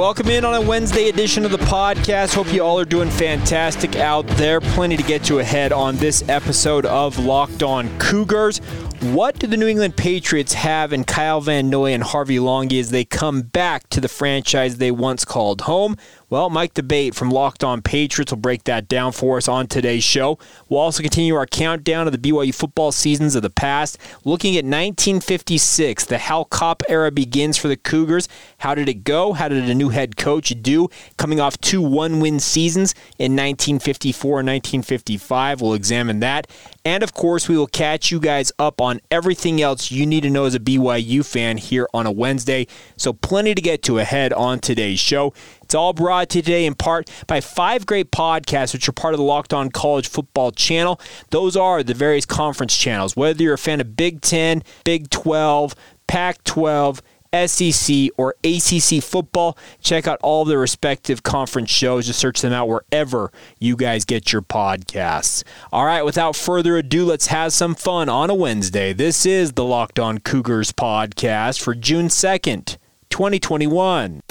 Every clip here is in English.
Welcome in on a Wednesday edition of the podcast. Hope you all are doing fantastic out there. Plenty to get to ahead on this episode of Locked On Cougars. What do the New England Patriots have in Kyle Van Noy and Harvey Langi as they come back to the franchise they once called home? Well, Mike D'Abate from Locked On Patriots will break that down for us on today's show. We'll also continue our countdown of the BYU football seasons of the past, looking at 1956. The Hal Kopp era begins for the Cougars. How did it go? How did a new head coach do? Coming off two one win seasons in 1954 and 1955. We'll examine that. And of course, we will catch you guys up on everything else you need to know as a BYU fan here on a Wednesday. So, plenty to get to ahead on today's show. It's all brought to you today in part by five great podcasts, which are part of the Locked On College Football channel. Those are the various conference channels. Whether you're a fan of Big 10, Big 12, Pac 12, SEC or ACC football. Check out all the respective conference shows. Just search them out wherever you guys get your podcasts. All right, without further ado, let's have some fun on a Wednesday. This is the Locked On Cougars podcast for June 2nd, 2021.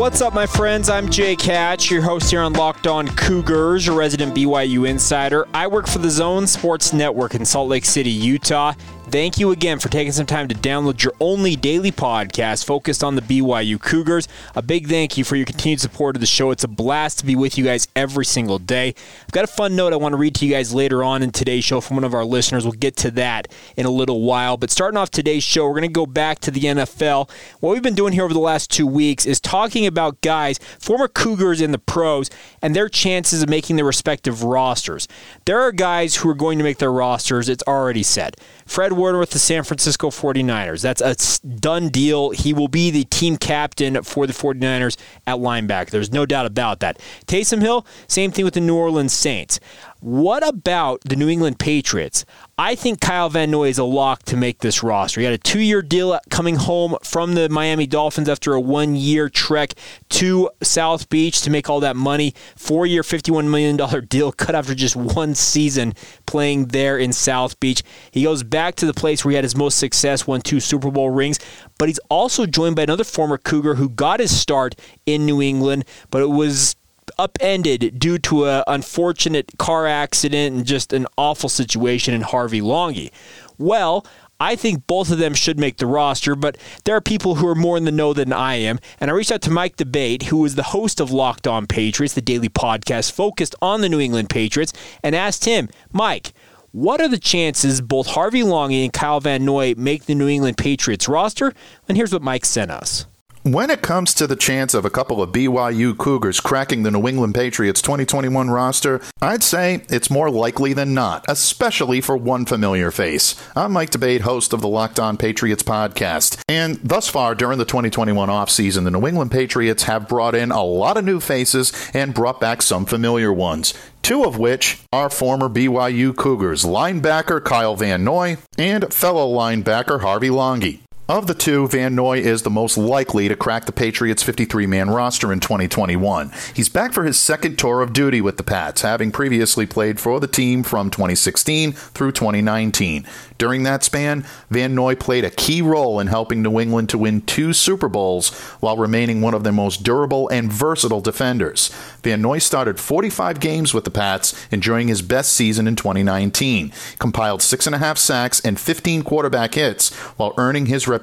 What's up, my friends? I'm Jake Hatch, your host here on Locked On Cougars, your resident BYU insider. I work for the Zone Sports Network in Salt Lake City, Utah. Thank you again for taking some time to download your only daily podcast focused on the BYU Cougars. A big thank you for your continued support of the show. It's a blast to be with you guys every single day. I've got a fun note I want to read to you guys later on in today's show from one of our listeners. We'll get to that in a little while. But starting off today's show, we're going to go back to the NFL. What we've been doing here over the last two weeks is talking about guys, former Cougars in the pros, and their chances of making their respective rosters. There are guys who are going to make their rosters, it's already said. Fred With the San Francisco 49ers. That's a done deal. He will be the team captain for the 49ers at linebacker. There's no doubt about that. Taysom Hill, same thing with the New Orleans Saints. What about the New England Patriots? I think Kyle Van Noy is a lock to make this roster. He had a two year deal coming home from the Miami Dolphins after a one year trek to South Beach to make all that money. Four year, $51 million deal cut after just one season playing there in South Beach. He goes back to the place where he had his most success, won two Super Bowl rings, but he's also joined by another former Cougar who got his start in New England, but it was upended due to an unfortunate car accident and just an awful situation in Harvey Langi. Well, I think both of them should make the roster, but there are people who are more in the know than I am. And I reached out to Mike D'Abate, who is the host of Locked On Patriots, the daily podcast focused on the New England Patriots, and asked him, Mike, what are the chances both Harvey Langi and Kyle Van Noy make the New England Patriots roster? And here's what Mike sent us. When it comes to the chance of a couple of BYU Cougars cracking the New England Patriots 2021 roster, I'd say it's more likely than not, especially for one familiar face. I'm Mike D'Abate, host of the Locked On Patriots podcast. And thus far during the 2021 offseason, the New England Patriots have brought in a lot of new faces and brought back some familiar ones two of which are former BYU Cougars linebacker Kyle Van Noy and fellow linebacker Harvey Langi. Of the two, Van Noy is the most likely to crack the Patriots' 53 man roster in 2021. He's back for his second tour of duty with the Pats, having previously played for the team from 2016 through 2019. During that span, Van Noy played a key role in helping New England to win two Super Bowls while remaining one of their most durable and versatile defenders. Van Noy started 45 games with the Pats, enjoying his best season in 2019. Compiled six and a half sacks and 15 quarterback hits while earning his reputation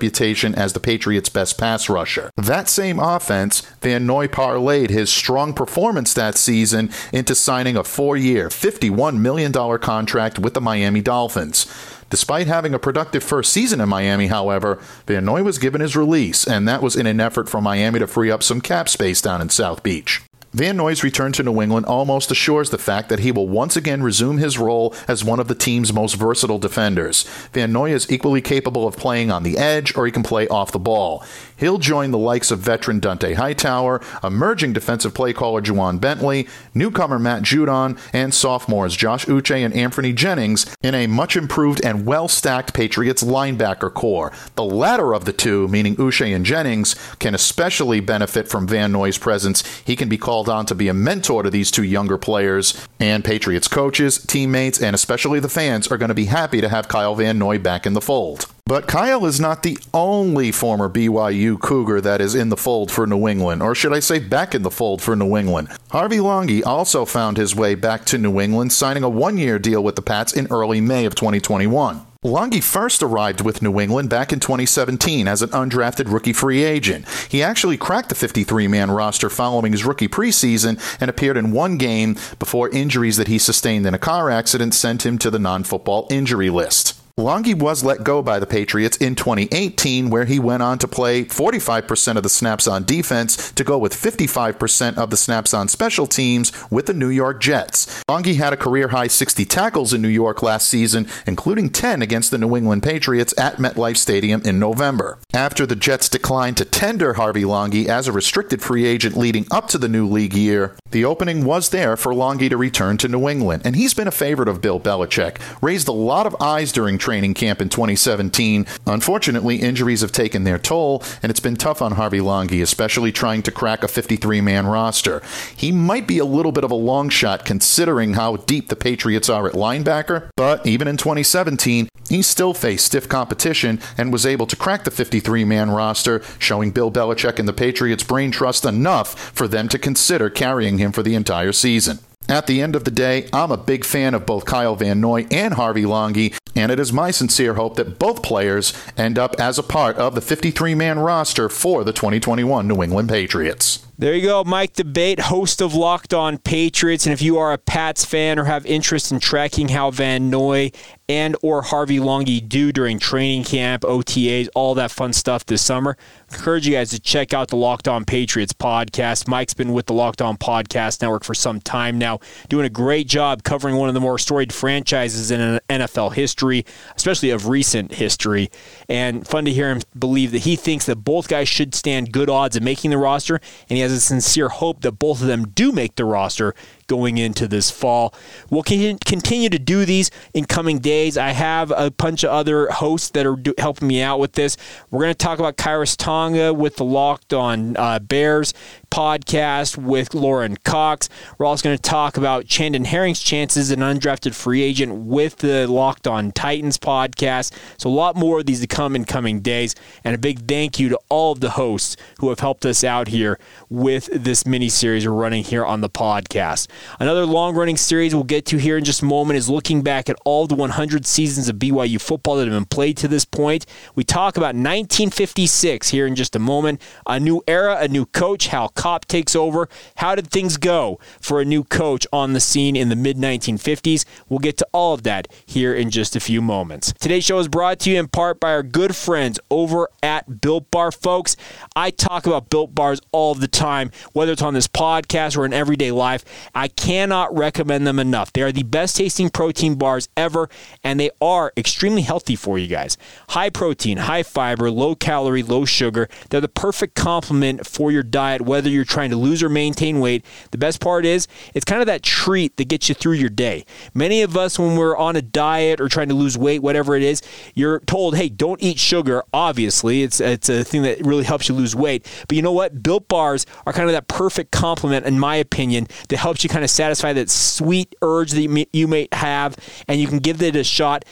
as the Patriots' best pass rusher. That same offense, Van Noy parlayed his strong performance that season into signing a four year, $51 million contract with the Miami Dolphins. Despite having a productive first season in Miami, however, Van Noy was given his release, and that was in an effort for Miami to free up some cap space down in South Beach. Van Noy's return to New England almost assures the fact that he will once again resume his role as one of the team's most versatile defenders. Van Noy is equally capable of playing on the edge or he can play off the ball. He'll join the likes of veteran Dont'a Hightower, emerging defensive play caller Ja'Whaun Bentley, newcomer Matt Judon, and sophomores Josh Uche and Anfernee Jennings in a much improved and well stacked Patriots linebacker corps. The latter of the two, meaning Uche and Jennings, can especially benefit from Van Noy's presence. He can be called on to be a mentor to these two younger players, and Patriots coaches, teammates, and especially the fans are going to be happy to have Kyle Van Noy back in the fold. But Kyle is not the only former BYU Cougar that is in the fold for New England, or should I say back in the fold for New England. Harvey Langi also found his way back to New England, signing a one year deal with the Pats in early May of 2021. Langi first arrived with New England back in 2017 as an undrafted rookie free agent. He actually cracked the 53 man roster following his rookie preseason and appeared in one game before injuries that he sustained in a car accident sent him to the non football injury list. Langi was let go by the Patriots in 2018, where he went on to play 45% of the snaps on defense to go with 55% of the snaps on special teams with the New York Jets. Langi had a career high 60 tackles in New York last season, including 10 against the New England Patriots at MetLife Stadium in November. After the Jets declined to tender Harvey Langi as a restricted free agent leading up to the new league year, the opening was there for Langi to return to New England, and he's been a favorite of Bill Belichick, raised a lot of eyes during training camp in 2017. Unfortunately, injuries have taken their toll, and it's been tough on Harvey Langi, especially trying to crack a 53 man roster. He might be a little bit of a long shot considering how deep the Patriots are at linebacker, but even in 2017, he still faced stiff competition and was able to crack the 53 man roster, showing Bill Belichick and the Patriots brain trust enough for them to consider carrying him for the entire season. At the end of the day, I'm a big fan of both Kyle Van Noy and Harvey Langi, and it is my sincere hope that both players end up as a part of the 53 man roster for the 2021 New England Patriots. There you go, Mike D'Abate, host of Locked On Patriots. And if you are a Pats fan or have interest in tracking how Van Noy and or Harvey Langi do during training camp, OTAs, all that fun stuff this summer, I encourage you guys to check out the Locked On Patriots podcast. Mike's been with the Locked On Podcast Network for some time now, doing a great job covering one of the more storied franchises in NFL history, especially of recent history. And fun to hear him believe that he thinks that both guys should stand good odds of making the roster, and he has a sincere hope that both of them do make the roster going into this fall. We'll continue to do these in coming days. I have a bunch of other hosts that are helping me out with this. We're going to talk about Khyiris Tonga with the Locked on uh, Bears podcast with Lauren Cox. We're also going to talk about Chandon Herring's chances an undrafted free agent with the Locked on Titans podcast. So a lot more of these to come in coming days. And a big thank you to all of the hosts who have helped us out here with this mini series we're running here on the podcast. Another long running series we'll get to here in just a moment is looking back at all the 100 seasons of BYU football that have been played to this point. We talk about 1956 here in just a moment. A new era, a new coach, Hal Kopp takes over. How did things go for a new coach on the scene in the mid 1950s? We'll get to all of that here in just a few moments. Today's show is brought to you in part by our good friends over at Built Bar, folks. I talk about Built Bars all the time, whether it's on this podcast or in everyday life. I cannot recommend them enough. They are the best tasting protein bars ever, and they are extremely healthy for you guys. High protein, high fiber, low calorie, low sugar. They're the perfect complement for your diet, whether you're trying to lose or maintain weight. The best part is it's kind of that treat that gets you through your day. Many of us, when we're on a diet or trying to lose weight, whatever it is, you're told, hey, don't eat sugar. Obviously, it's, it's a thing that really helps you lose weight. But you know what? Built bars are kind of that perfect complement, in my opinion, that helps you kind of satisfy that sweet urge that you may have, and you can give it a shot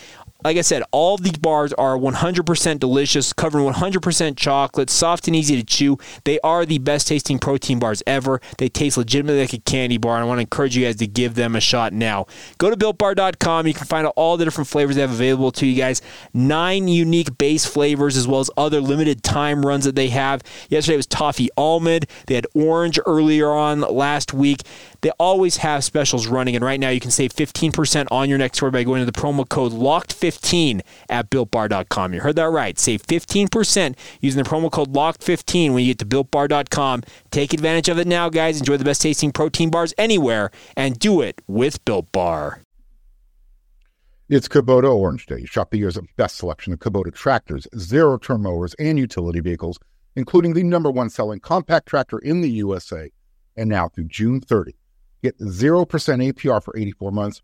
like I said, all these bars are 100% delicious, covered in 100% chocolate, soft and easy to chew. They are the best tasting protein bars ever. They taste legitimately like a candy bar, and I want to encourage you guys to give them a shot now. Go to builtbar.com. You can find out all the different flavors they have available to you guys. Nine unique base flavors, as well as other limited time runs that they have. Yesterday was toffee almond. They had orange earlier on last week. They always have specials running, and right now you can save 15% on your next order by going to the promo code LOCKED15 locked15 at builtbar.com. You heard that right. Save 15% using the promo code LOCK15 when you get to builtbar.com. Take advantage of it now, guys. Enjoy the best tasting protein bars anywhere and do it with Built Bar. It's Kubota Orange Day. Shop the year's best selection of Kubota tractors, zero turn mowers, and utility vehicles, including the number one selling compact tractor in the USA. And now through June 30, get 0% APR for 84 months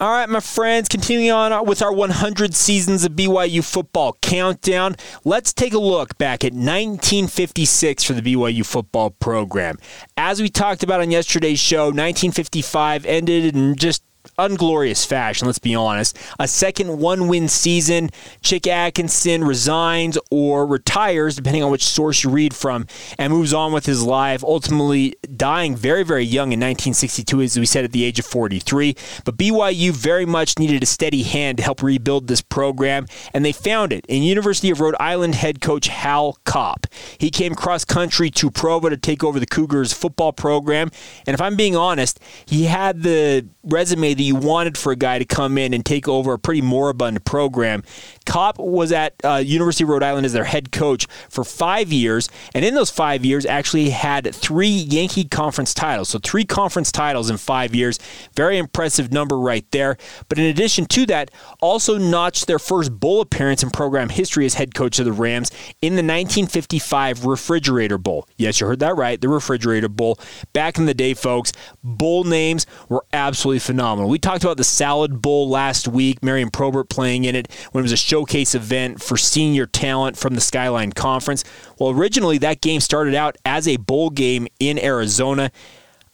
All right, my friends, continuing on with our 100 seasons of BYU football countdown, let's take a look back at 1956 for the BYU football program. As we talked about on yesterday's show, 1955 ended in just unglorious fashion, let's be honest. A second one win season. Chick Atkinson resigns or retires, depending on which source you read from, and moves on with his life, ultimately dying very, very young in 1962, as we said, at the age of 43. But BYU very much needed a steady hand to help rebuild this program, and they found it in University of Rhode Island head coach Hal Kopp. He came cross country to Provo to take over the Cougars football program, and if I'm being honest, he had the resume that you wanted for a guy to come in and take over a pretty moribund program. Kopp was at uh, University of Rhode Island as their head coach for five years, and in those five years, actually had three Yankee Conference titles. So three conference titles in five years. Very impressive number right there. But in addition to that, also notched their first bowl appearance in program history as head coach of the Rams in the 1955 Refrigerator Bowl. Yes, you heard that right, the Refrigerator Bowl. Back in the day, folks, bowl names were absolutely phenomenal. We talked about the Salad Bowl last week, Marion Probert playing in it when it was a showcase event for senior talent from the Skyline Conference. Well, originally that game started out as a bowl game in Arizona.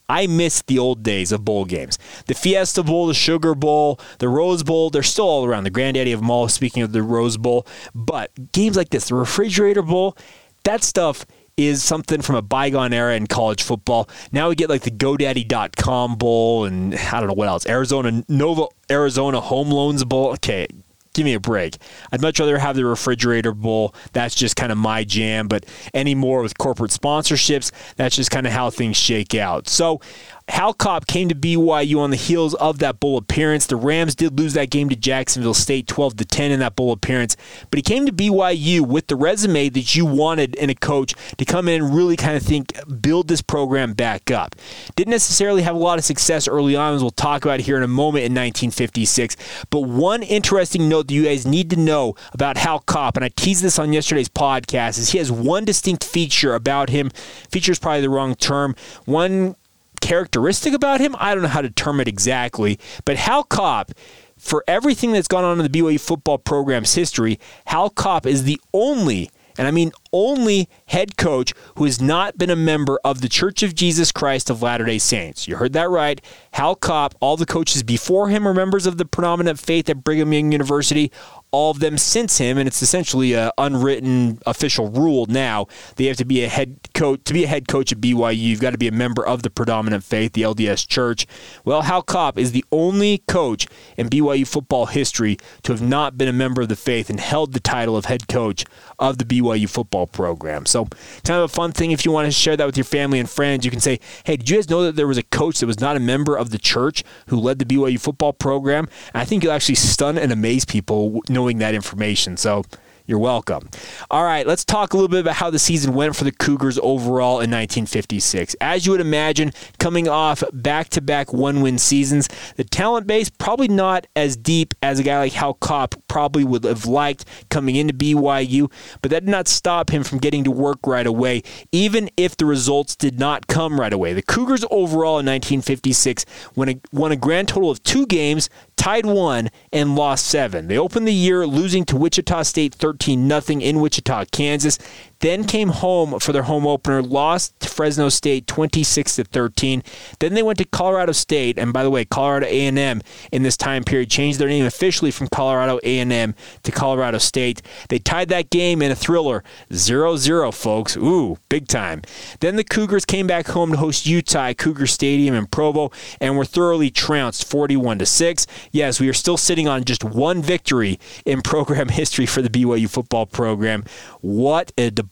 I miss the old days of bowl games. The Fiesta Bowl, the Sugar Bowl, the Rose Bowl, they're still all around. The granddaddy of them all, speaking of the Rose Bowl. But games like this, the Refrigerator Bowl, that stuff is something from a bygone era in college football. Now we get like the GoDaddy.com Bowl and I don't know what else. Arizona Nova Arizona Home Loans Bowl. Okay, give me a break. I'd much rather have the refrigerator bowl. That's just kind of my jam. But anymore with corporate sponsorships, that's just kind of how things shake out. So Hal Kopp came to BYU on the heels of that bowl appearance. The Rams did lose that game to Jacksonville State 12 to 10 in that bowl appearance, but he came to BYU with the resume that you wanted in a coach to come in and really kind of think build this program back up. Didn't necessarily have a lot of success early on as we'll talk about here in a moment in 1956, but one interesting note that you guys need to know about Hal Kopp and I teased this on yesterday's podcast is he has one distinct feature about him. Feature is probably the wrong term. One characteristic about him. I don't know how to term it exactly, but Hal Kopp, for everything that's gone on in the BYU football program's history, Hal Kopp is the only, and I mean only head coach who has not been a member of the Church of Jesus Christ of Latter day Saints. You heard that right. Hal Kopp, all the coaches before him are members of the predominant faith at Brigham Young University all of them since him, and it's essentially an unwritten official rule now. They have to be a head coach to be a head coach at BYU. You've got to be a member of the predominant faith, the LDS Church. Well, Hal Kopp is the only coach in BYU football history to have not been a member of the faith and held the title of head coach of the BYU football program. So, kind of a fun thing if you want to share that with your family and friends. You can say, "Hey, did you guys know that there was a coach that was not a member of the church who led the BYU football program?" And I think you'll actually stun and amaze people knowing that information. So you're welcome. All right, let's talk a little bit about how the season went for the Cougars overall in 1956. As you would imagine, coming off back to back one win seasons, the talent base probably not as deep as a guy like Hal Kopp probably would have liked coming into BYU, but that did not stop him from getting to work right away, even if the results did not come right away. The Cougars overall in 1956 won a, won a grand total of two games, tied one, and lost seven. They opened the year losing to Wichita State 13 0 in Wichita, Kansas. Then came home for their home opener, lost to Fresno State 26 to 13. Then they went to Colorado State, and by the way, Colorado A&M in this time period changed their name officially from Colorado A&M to Colorado State. They tied that game in a thriller, 0-0, folks. Ooh, big time. Then the Cougars came back home to host Utah Cougar Stadium in Provo and were thoroughly trounced 41 to 6. Yes, we are still sitting on just one victory in program history for the BYU football program. What a debacle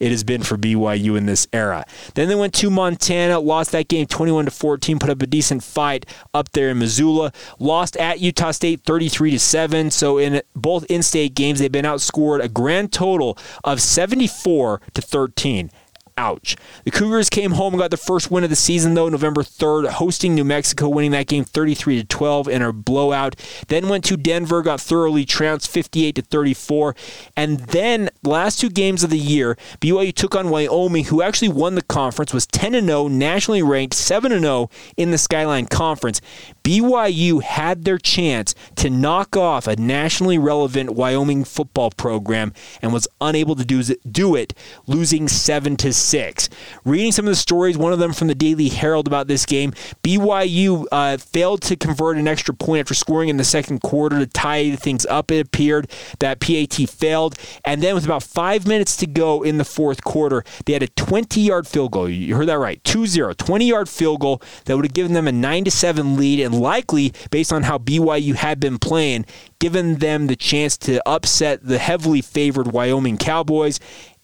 it has been for BYU in this era. Then they went to Montana, lost that game 21 to 14, put up a decent fight up there in Missoula, lost at Utah State 33 to 7. So in both in-state games, they've been outscored a grand total of 74 to 13. Ouch. The Cougars came home and got the first win of the season, though, November 3rd, hosting New Mexico, winning that game 33 to 12 in a blowout. Then went to Denver, got thoroughly trounced 58 to 34. And then, last two games of the year, BYU took on Wyoming, who actually won the conference, was 10 0, nationally ranked 7 0 in the Skyline Conference. BYU had their chance to knock off a nationally relevant Wyoming football program and was unable to do, it, losing 7 to 6 six. Reading some of the stories, one of them from the Daily Herald about this game, BYU uh, failed to convert an extra point after scoring in the second quarter to tie things up. It appeared that PAT failed, and then with about five minutes to go in the fourth quarter, they had a 20 yard field goal. You heard that right 2 0, 20 yard field goal that would have given them a nine to seven lead, and likely, based on how BYU had been playing, given them the chance to upset the heavily favored Wyoming Cowboys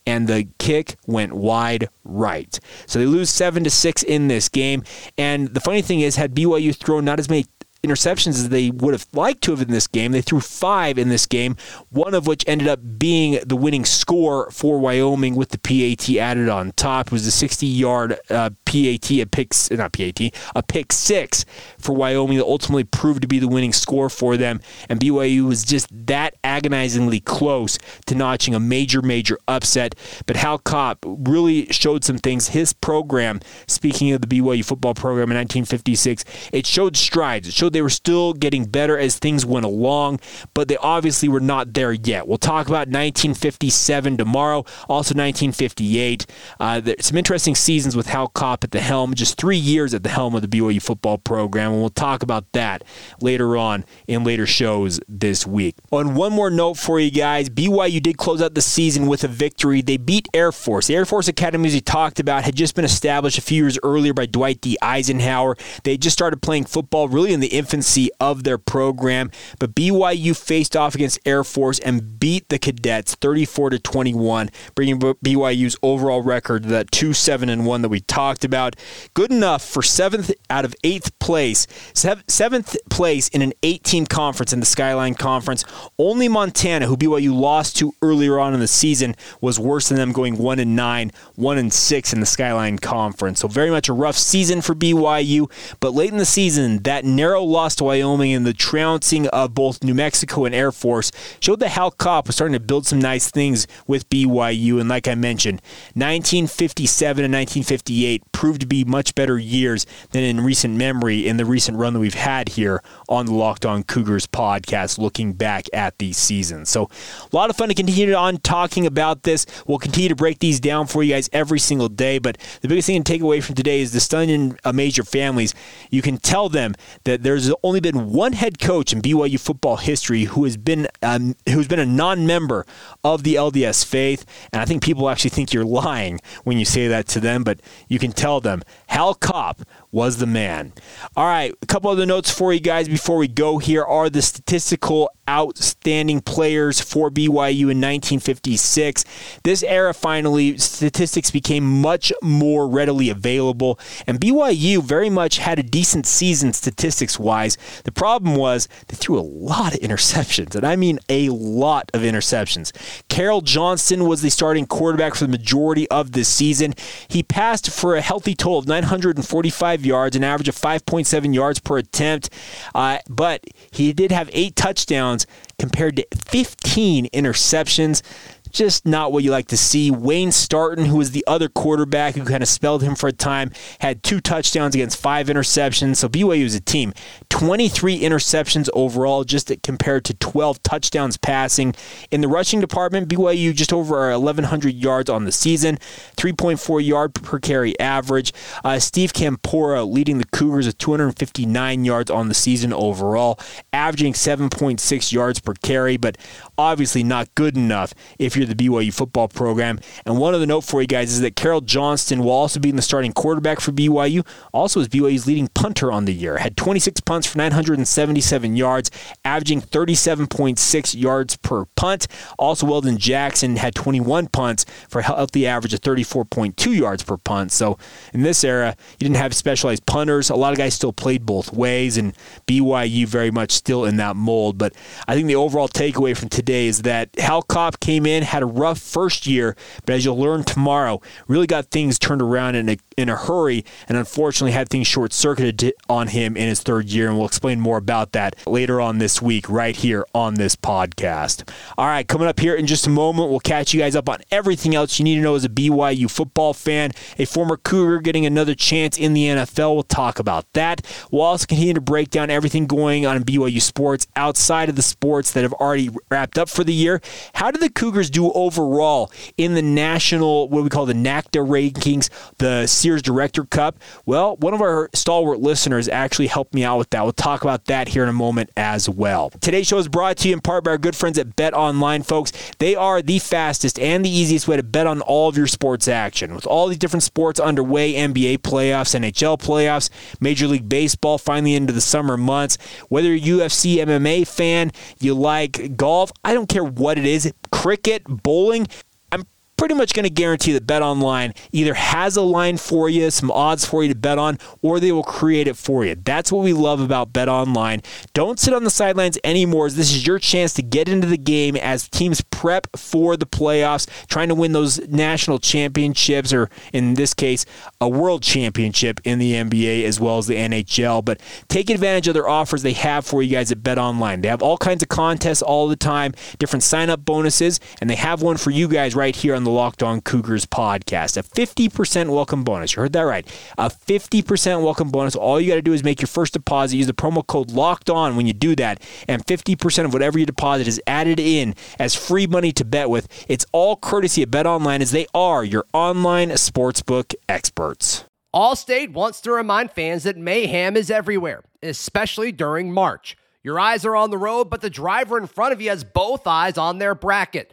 and the kick went wide right. So they lose 7 to 6 in this game. And the funny thing is had BYU thrown not as many interceptions as they would have liked to have in this game. They threw five in this game, one of which ended up being the winning score for Wyoming with the PAT added on top. It was a 60 yard uh, PAT, a pick, not PAT, a pick six for Wyoming that ultimately proved to be the winning score for them. And BYU was just that agonizingly close to notching a major, major upset. But Hal Kopp really showed some things. His program, speaking of the BYU football program in 1956, it showed strides. It showed they were still getting better as things went along, but they obviously were not there yet. We'll talk about 1957 tomorrow, also 1958. Uh, some interesting seasons with Hal Kopp at the helm, just three years at the helm of the BYU football program, and we'll talk about that later on in later shows this week. On one more note for you guys, BYU did close out the season with a victory. They beat Air Force. The Air Force Academy, as we talked about, had just been established a few years earlier by Dwight D. Eisenhower. They just started playing football really in the infancy of their program. But BYU faced off against Air Force and beat the Cadets 34 to 21, bringing BYU's overall record to that 2 7 and 1 that we talked about. Good enough for seventh out of eighth place, seventh place in an eight team conference in the Skyline Conference. Only Montana, who BYU lost to earlier on in the season, was worse than them, going 1 and 9, 1 and 6 in the Skyline Conference. So very much a rough season for BYU. But late in the season, that narrow lost to Wyoming and the trouncing of both New Mexico and Air Force showed that Hal Kopp was starting to build some nice things with BYU. And like I mentioned, 1957 and 1958 proved to be much better years than in recent memory in the recent run that we've had here on the Locked On Cougars podcast, looking back at these seasons. So a lot of fun to continue on talking about this. We'll continue to break these down for you guys every single day. But the biggest thing to take away from today is the stunning major families. You can tell them that there's there's only been one head coach in BYU football history who has been um, who's been a non-member of the LDS faith, and I think people actually think you're lying when you say that to them, but you can tell them Hal Kopp was the man. All right, a couple other notes for you guys before we go here are the statistical outstanding players for BYU in 1956. This era finally, statistics became much more readily available, and BYU very much had a decent season statistics wise. The problem was they threw a lot of interceptions, and I mean a lot of interceptions. Carroll Johnson was the starting quarterback for the majority of this season. He passed for a healthy total of 945 yards, an average of 5.7 yards per attempt, uh, but he did have eight touchdowns compared to 15 interceptions. Just not what you like to see. Wayne Starton, who was the other quarterback who kind of spelled him for a time, had two touchdowns against five interceptions. So BYU is a team. 23 interceptions overall, just compared to 12 touchdowns passing. In the rushing department, BYU just over 1,100 yards on the season, 3.4 yard per carry average. Uh, Steve Campora leading the Cougars with 259 yards on the season overall, averaging 7.6 yards per carry, but obviously not good enough if you're the BYU football program. And one other note for you guys is that Carroll Johnston will also be in the starting quarterback for BYU, also is BYU's leading punter on the year. Had 26 punts for 977 yards, averaging 37.6 yards per punt. Also, Weldon Jackson had 21 punts for a healthy average of 34.2 yards per punt. So in this era, you didn't have specialized punters. A lot of guys still played both ways, and BYU very much still in that mold. But I think the overall takeaway from today is that Hal Kopp came in, had a rough first year, but as you'll learn tomorrow, really got things turned around in a, in a hurry, and unfortunately had things short circuited on him in his third year. And we'll explain more about that later on this week, right here on this podcast. All right, coming up here in just a moment, we'll catch you guys up on everything else you need to know as a BYU football fan. A former Cougar getting another chance in the NFL. We'll talk about that. We'll also continue to break down everything going on in BYU sports outside of the sports that have already wrapped up for the year. How did the Cougars do overall in the national, what we call the NACDA rankings, the Sears Director Cup? Well, one of our stalwart listeners actually helped me out with that. We'll talk about that here in a moment as well. Today's show is brought to you in part by our good friends at Bet Online, folks. They are the fastest and the easiest way to bet on all of your sports action. With all these different sports underway NBA playoffs, NHL playoffs, Major League Baseball finally into the summer months, whether you're UFC MMA fan, you like golf, I don't care what it is, cricket, bowling, pretty much going to guarantee that Bet Online either has a line for you, some odds for you to bet on, or they will create it for you. That's what we love about Bet Online. Don't sit on the sidelines anymore. This is your chance to get into the game as teams prep for the playoffs, trying to win those national championships, or in this case, a world championship in the NBA as well as the NHL. But take advantage of their offers they have for you guys at Bet Online. They have all kinds of contests all the time, different sign up bonuses, and they have one for you guys right here on the Locked On Cougars podcast. A 50% welcome bonus. You heard that right. A 50% welcome bonus. All you got to do is make your first deposit. Use the promo code Locked On when you do that, and 50% of whatever you deposit is added in as free money to bet with. It's all courtesy of Bet Online, as they are your online sportsbook experts. Allstate wants to remind fans that mayhem is everywhere, especially during March. Your eyes are on the road, but the driver in front of you has both eyes on their bracket.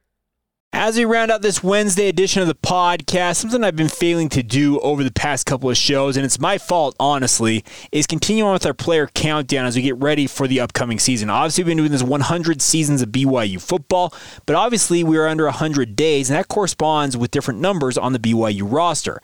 As we round out this Wednesday edition of the podcast, something I've been failing to do over the past couple of shows, and it's my fault, honestly, is continue on with our player countdown as we get ready for the upcoming season. Obviously, we've been doing this 100 seasons of BYU football, but obviously we are under 100 days, and that corresponds with different numbers on the BYU roster.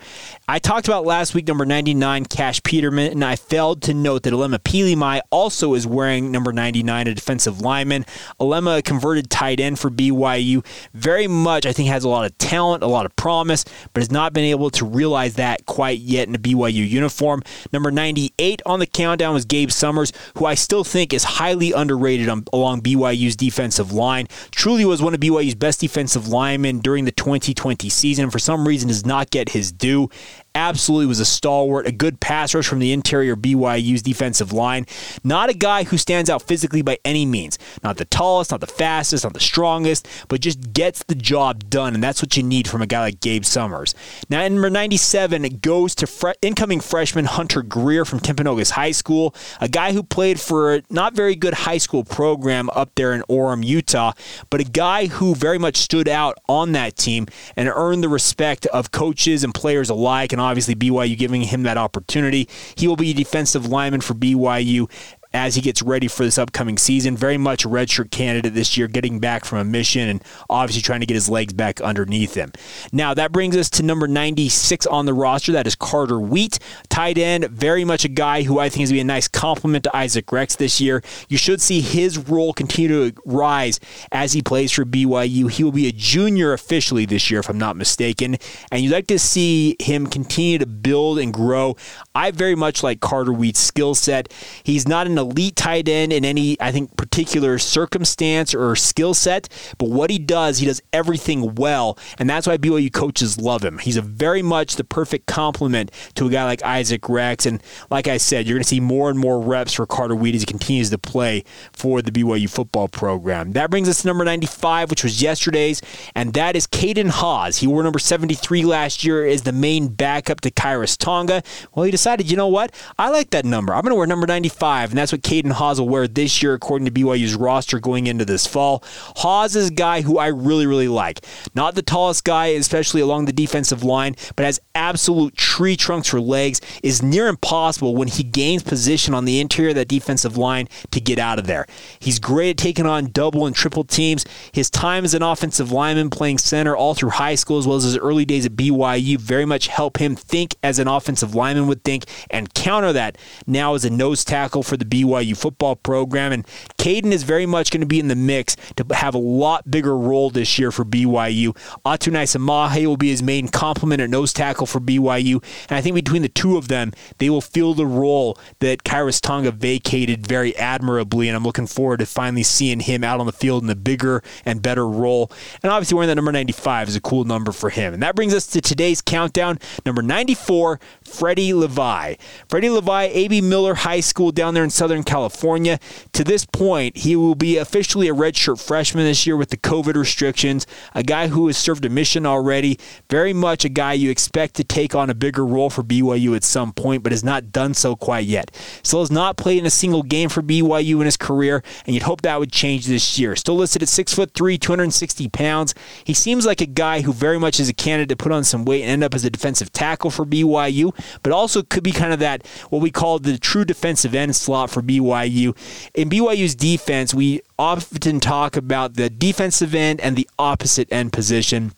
I talked about last week number 99, Cash Peterman, and I failed to note that Alema Pilimai also is wearing number 99, a defensive lineman. Alema, converted tight end for BYU, very much, I think has a lot of talent, a lot of promise, but has not been able to realize that quite yet in a BYU uniform. Number 98 on the countdown was Gabe Summers, who I still think is highly underrated on, along BYU's defensive line. Truly was one of BYU's best defensive linemen during the 2020 season. For some reason, does not get his due absolutely was a stalwart, a good pass rush from the interior BYU's defensive line. Not a guy who stands out physically by any means. Not the tallest, not the fastest, not the strongest, but just gets the job done, and that's what you need from a guy like Gabe Summers. Now, number 97 it goes to fre- incoming freshman Hunter Greer from Timpanogos High School, a guy who played for a not very good high school program up there in Orem, Utah, but a guy who very much stood out on that team and earned the respect of coaches and players alike, and obviously BYU giving him that opportunity. He will be a defensive lineman for BYU as he gets ready for this upcoming season. Very much redshirt candidate this year, getting back from a mission and obviously trying to get his legs back underneath him. Now, that brings us to number 96 on the roster. That is Carter Wheat, tight end. Very much a guy who I think is going to be a nice compliment to Isaac Rex this year. You should see his role continue to rise as he plays for BYU. He will be a junior officially this year, if I'm not mistaken. And you'd like to see him continue to build and grow. I very much like Carter Wheat's skill set. He's not an elite tight end in any, I think, particular circumstance or skill set, but what he does, he does everything well. And that's why BYU coaches love him. He's a very much the perfect complement to a guy like Isaac Rex. And like I said, you're going to see more and more reps for Carter Wheat as he continues to play for the BYU football program. That brings us to number 95, which was yesterday's, and that is Caden Haws. He wore number 73 last year as the main backup to Khyiris Tonga. Well, he decided, you know what? I like that number. I'm going to wear number 95, and that's what Caden Haws will wear this year, according to BYU's roster going into this fall. Haws is a guy who I really, really like. Not the tallest guy, especially along the defensive line, but has absolute tree trunks for legs, is near impossible when he gains position on the interior of that defensive line to get out of there. He's great at taking on double and triple teams. His time as an offensive lineman playing center all through high school as well as his early days at BYU very much help him think as an offensive lineman would think and counter that now as a nose tackle for the BYU football program. And Caden is very much going to be in the mix to have a lot bigger role this year for BYU. Atunaisa Mahe will be his main complement at nose tackle for BYU. And I think between the two of them, they will fill the role that Khyiris Tonga vacated very admirably. And I'm looking forward to finally seeing him out on the field in a bigger and better role. And obviously, wearing that number 95 is a cool number for him. And that brings us to today's countdown. Number 94, Freddie Levi. Freddie Levi, A.B. Miller High School down there in Southern California. To this point, he will be officially a redshirt freshman this year with the COVID restrictions. A guy who has served a mission already. Very much a guy you expect to take on a bigger role for BYU at some point, but has not done so quite yet. Still has not played in a single game for BYU in his career, and you'd hope that would change this year. Still listed at six foot three, 260 pounds. He seems like a guy who very much is a candidate to put on some weight and end up as a defensive tackle for BYU, but also could be kind of that what we call the true defensive end slot for BYU. In BYU's defense, we often talk about the defensive end and the opposite end position.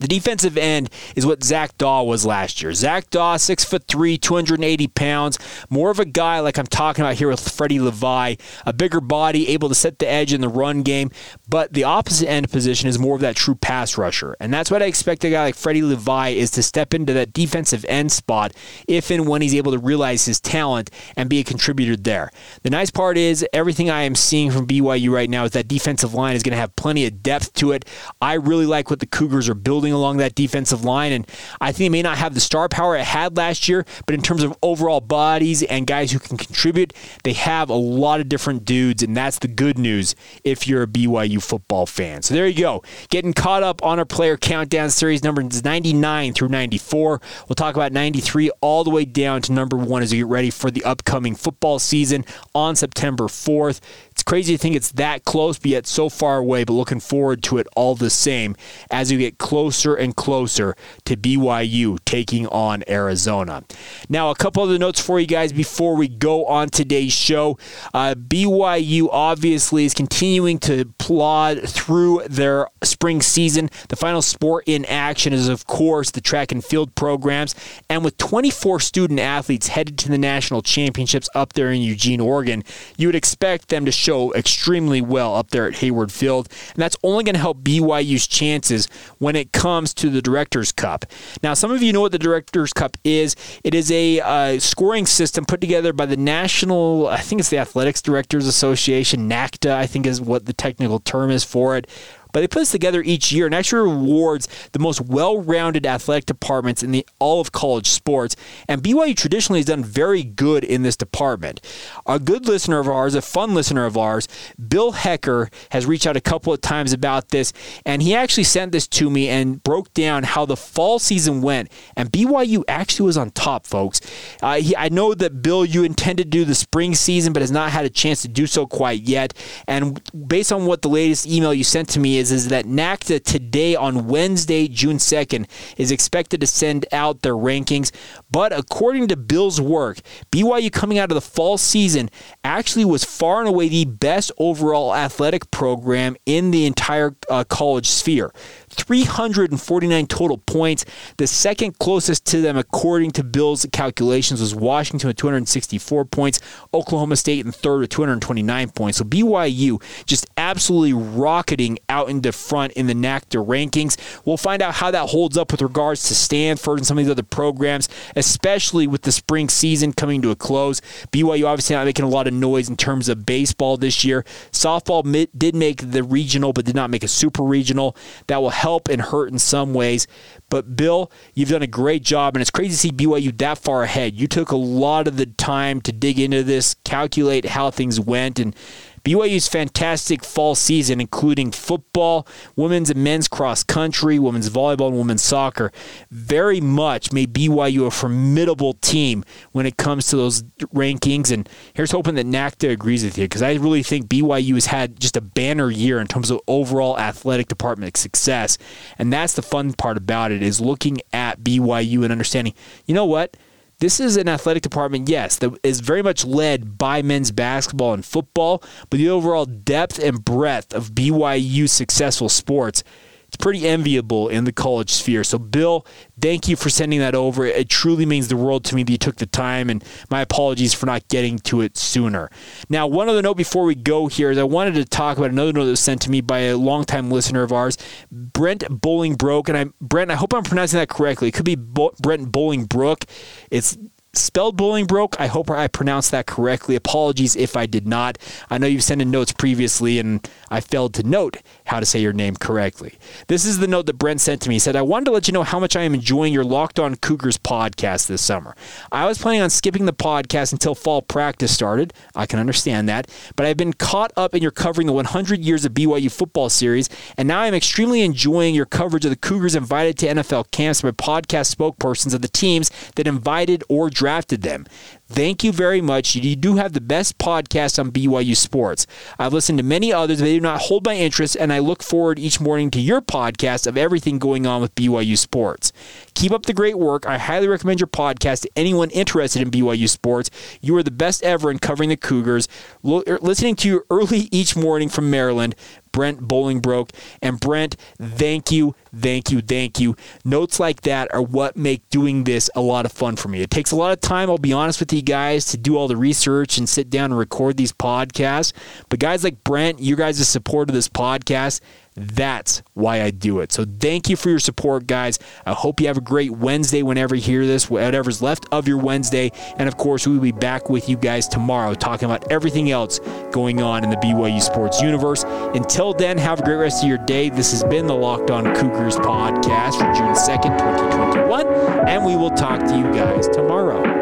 The defensive end is what Zac Dawe was last year. Zac Dawe, six foot three, 280 pounds, more of a guy like I'm talking about here with Freddie Levi, a bigger body, able to set the edge in the run game. But the opposite end position is more of that true pass rusher, and that's what I expect a guy like Freddie Levi is to step into that defensive end spot if and when he's able to realize his talent and be a contributor there. The nice part is everything I am seeing from BYU right now is that defensive line is going to have plenty of depth to it. I really like what the Cougars are building along that defensive line. And I think it may not have the star power it had last year, but in terms of overall bodies and guys who can contribute, they have a lot of different dudes. And that's the good news if you're a BYU football fan. So there you go. Getting caught up on our player countdown series numbers 99 through 94. We'll talk about 93 all the way down to number one as we get ready for the upcoming football season on September 4th. It's crazy to think it's that close, but yet so far away, but looking forward to it all the same as we get closer and closer to BYU taking on Arizona. Now, a couple other notes for you guys before we go on today's show. Uh, BYU obviously is continuing to plod through their spring season. The final sport in action is, of course, the track and field programs. And with 24 student athletes headed to the national championships up there in Eugene, Oregon, you would expect them to show extremely well up there at Hayward Field. And that's only going to help BYU's chances when it comes to the Directors Cup. Now, some of you know what the Directors Cup is. It is a uh, scoring system put together by the National, I think it's the Athletics Directors Association, NACDA, I think is what the technical term is for it but they put this together each year and actually rewards the most well-rounded athletic departments in the all of college sports. And BYU traditionally has done very good in this department. A good listener of ours, a fun listener of ours, Bill Hecker, has reached out a couple of times about this, and he actually sent this to me and broke down how the fall season went. And BYU actually was on top, folks. Uh, he, I know that Bill, you intended to do the spring season, but has not had a chance to do so quite yet. And based on what the latest email you sent to me is is that NACDA today on Wednesday, June 2nd, is expected to send out their rankings. But according to Bill's work, BYU coming out of the fall season actually was far and away the best overall athletic program in the entire uh, college sphere. 349 total points. The second closest to them, according to Bill's calculations, was Washington with 264 points, Oklahoma State in third with 229 points. So BYU just absolutely rocketing out into front in the NACDA rankings. We'll find out how that holds up with regards to Stanford and some of these other programs, especially with the spring season coming to a close. BYU obviously not making a lot of noise in terms of baseball this year. Softball did make the regional, but did not make a super regional. That will help and hurt in some ways. But Bill, you've done a great job, and it's crazy to see BYU that far ahead. You took a lot of the time to dig into this, calculate how things went, and BYU's fantastic fall season, including football, women's and men's cross country, women's volleyball, and women's soccer, very much made BYU a formidable team when it comes to those rankings. And here's hoping that NACDA agrees with you because I really think BYU has had just a banner year in terms of overall athletic department success. And that's the fun part about it is looking at BYU and understanding, you know what? This is an athletic department, yes, that is very much led by men's basketball and football, but the overall depth and breadth of BYU successful sports it's pretty enviable in the college sphere. So, Bill, thank you for sending that over. It truly means the world to me that you took the time, and my apologies for not getting to it sooner. Now, one other note before we go here is I wanted to talk about another note that was sent to me by a longtime listener of ours, Brent Bolingbroke. And I, Brent, I hope I'm pronouncing that correctly. It could be Bo- Brent Bolingbrook. It's spelled Bolingbroke. I hope I pronounced that correctly. Apologies if I did not. I know you've sent in notes previously, and I failed to note how to say your name correctly. This is the note that Brent sent to me. He said, I wanted to let you know how much I am enjoying your Locked On Cougars podcast this summer. I was planning on skipping the podcast until fall practice started. I can understand that. But I've been caught up in your covering the 100 years of BYU football series, and now I'm extremely enjoying your coverage of the Cougars invited to NFL camps by podcast spokespersons of the teams that invited or drafted them. Thank you very much. You do have the best podcast on BYU sports. I've listened to many others, but they do not hold my interest, and I look forward each morning to your podcast of everything going on with BYU sports. Keep up the great work. I highly recommend your podcast to anyone interested in BYU sports. You are the best ever in covering the Cougars. Er, listening to you early each morning from Maryland Brent Bolingbroke. And Brent, thank you, thank you, thank you. Notes like that are what make doing this a lot of fun for me. It takes a lot of time, I'll be honest with you guys, to do all the research and sit down and record these podcasts. But guys like Brent, you guys' support of this podcast that's why I do it. So thank you for your support, guys. I hope you have a great Wednesday whenever you hear this, whatever's left of your Wednesday. And of course, we will be back with you guys tomorrow talking about everything else going on in the BYU sports universe. Until then, have a great rest of your day. This has been the Locked On Cougars podcast for June 2nd, 2021. And we will talk to you guys tomorrow.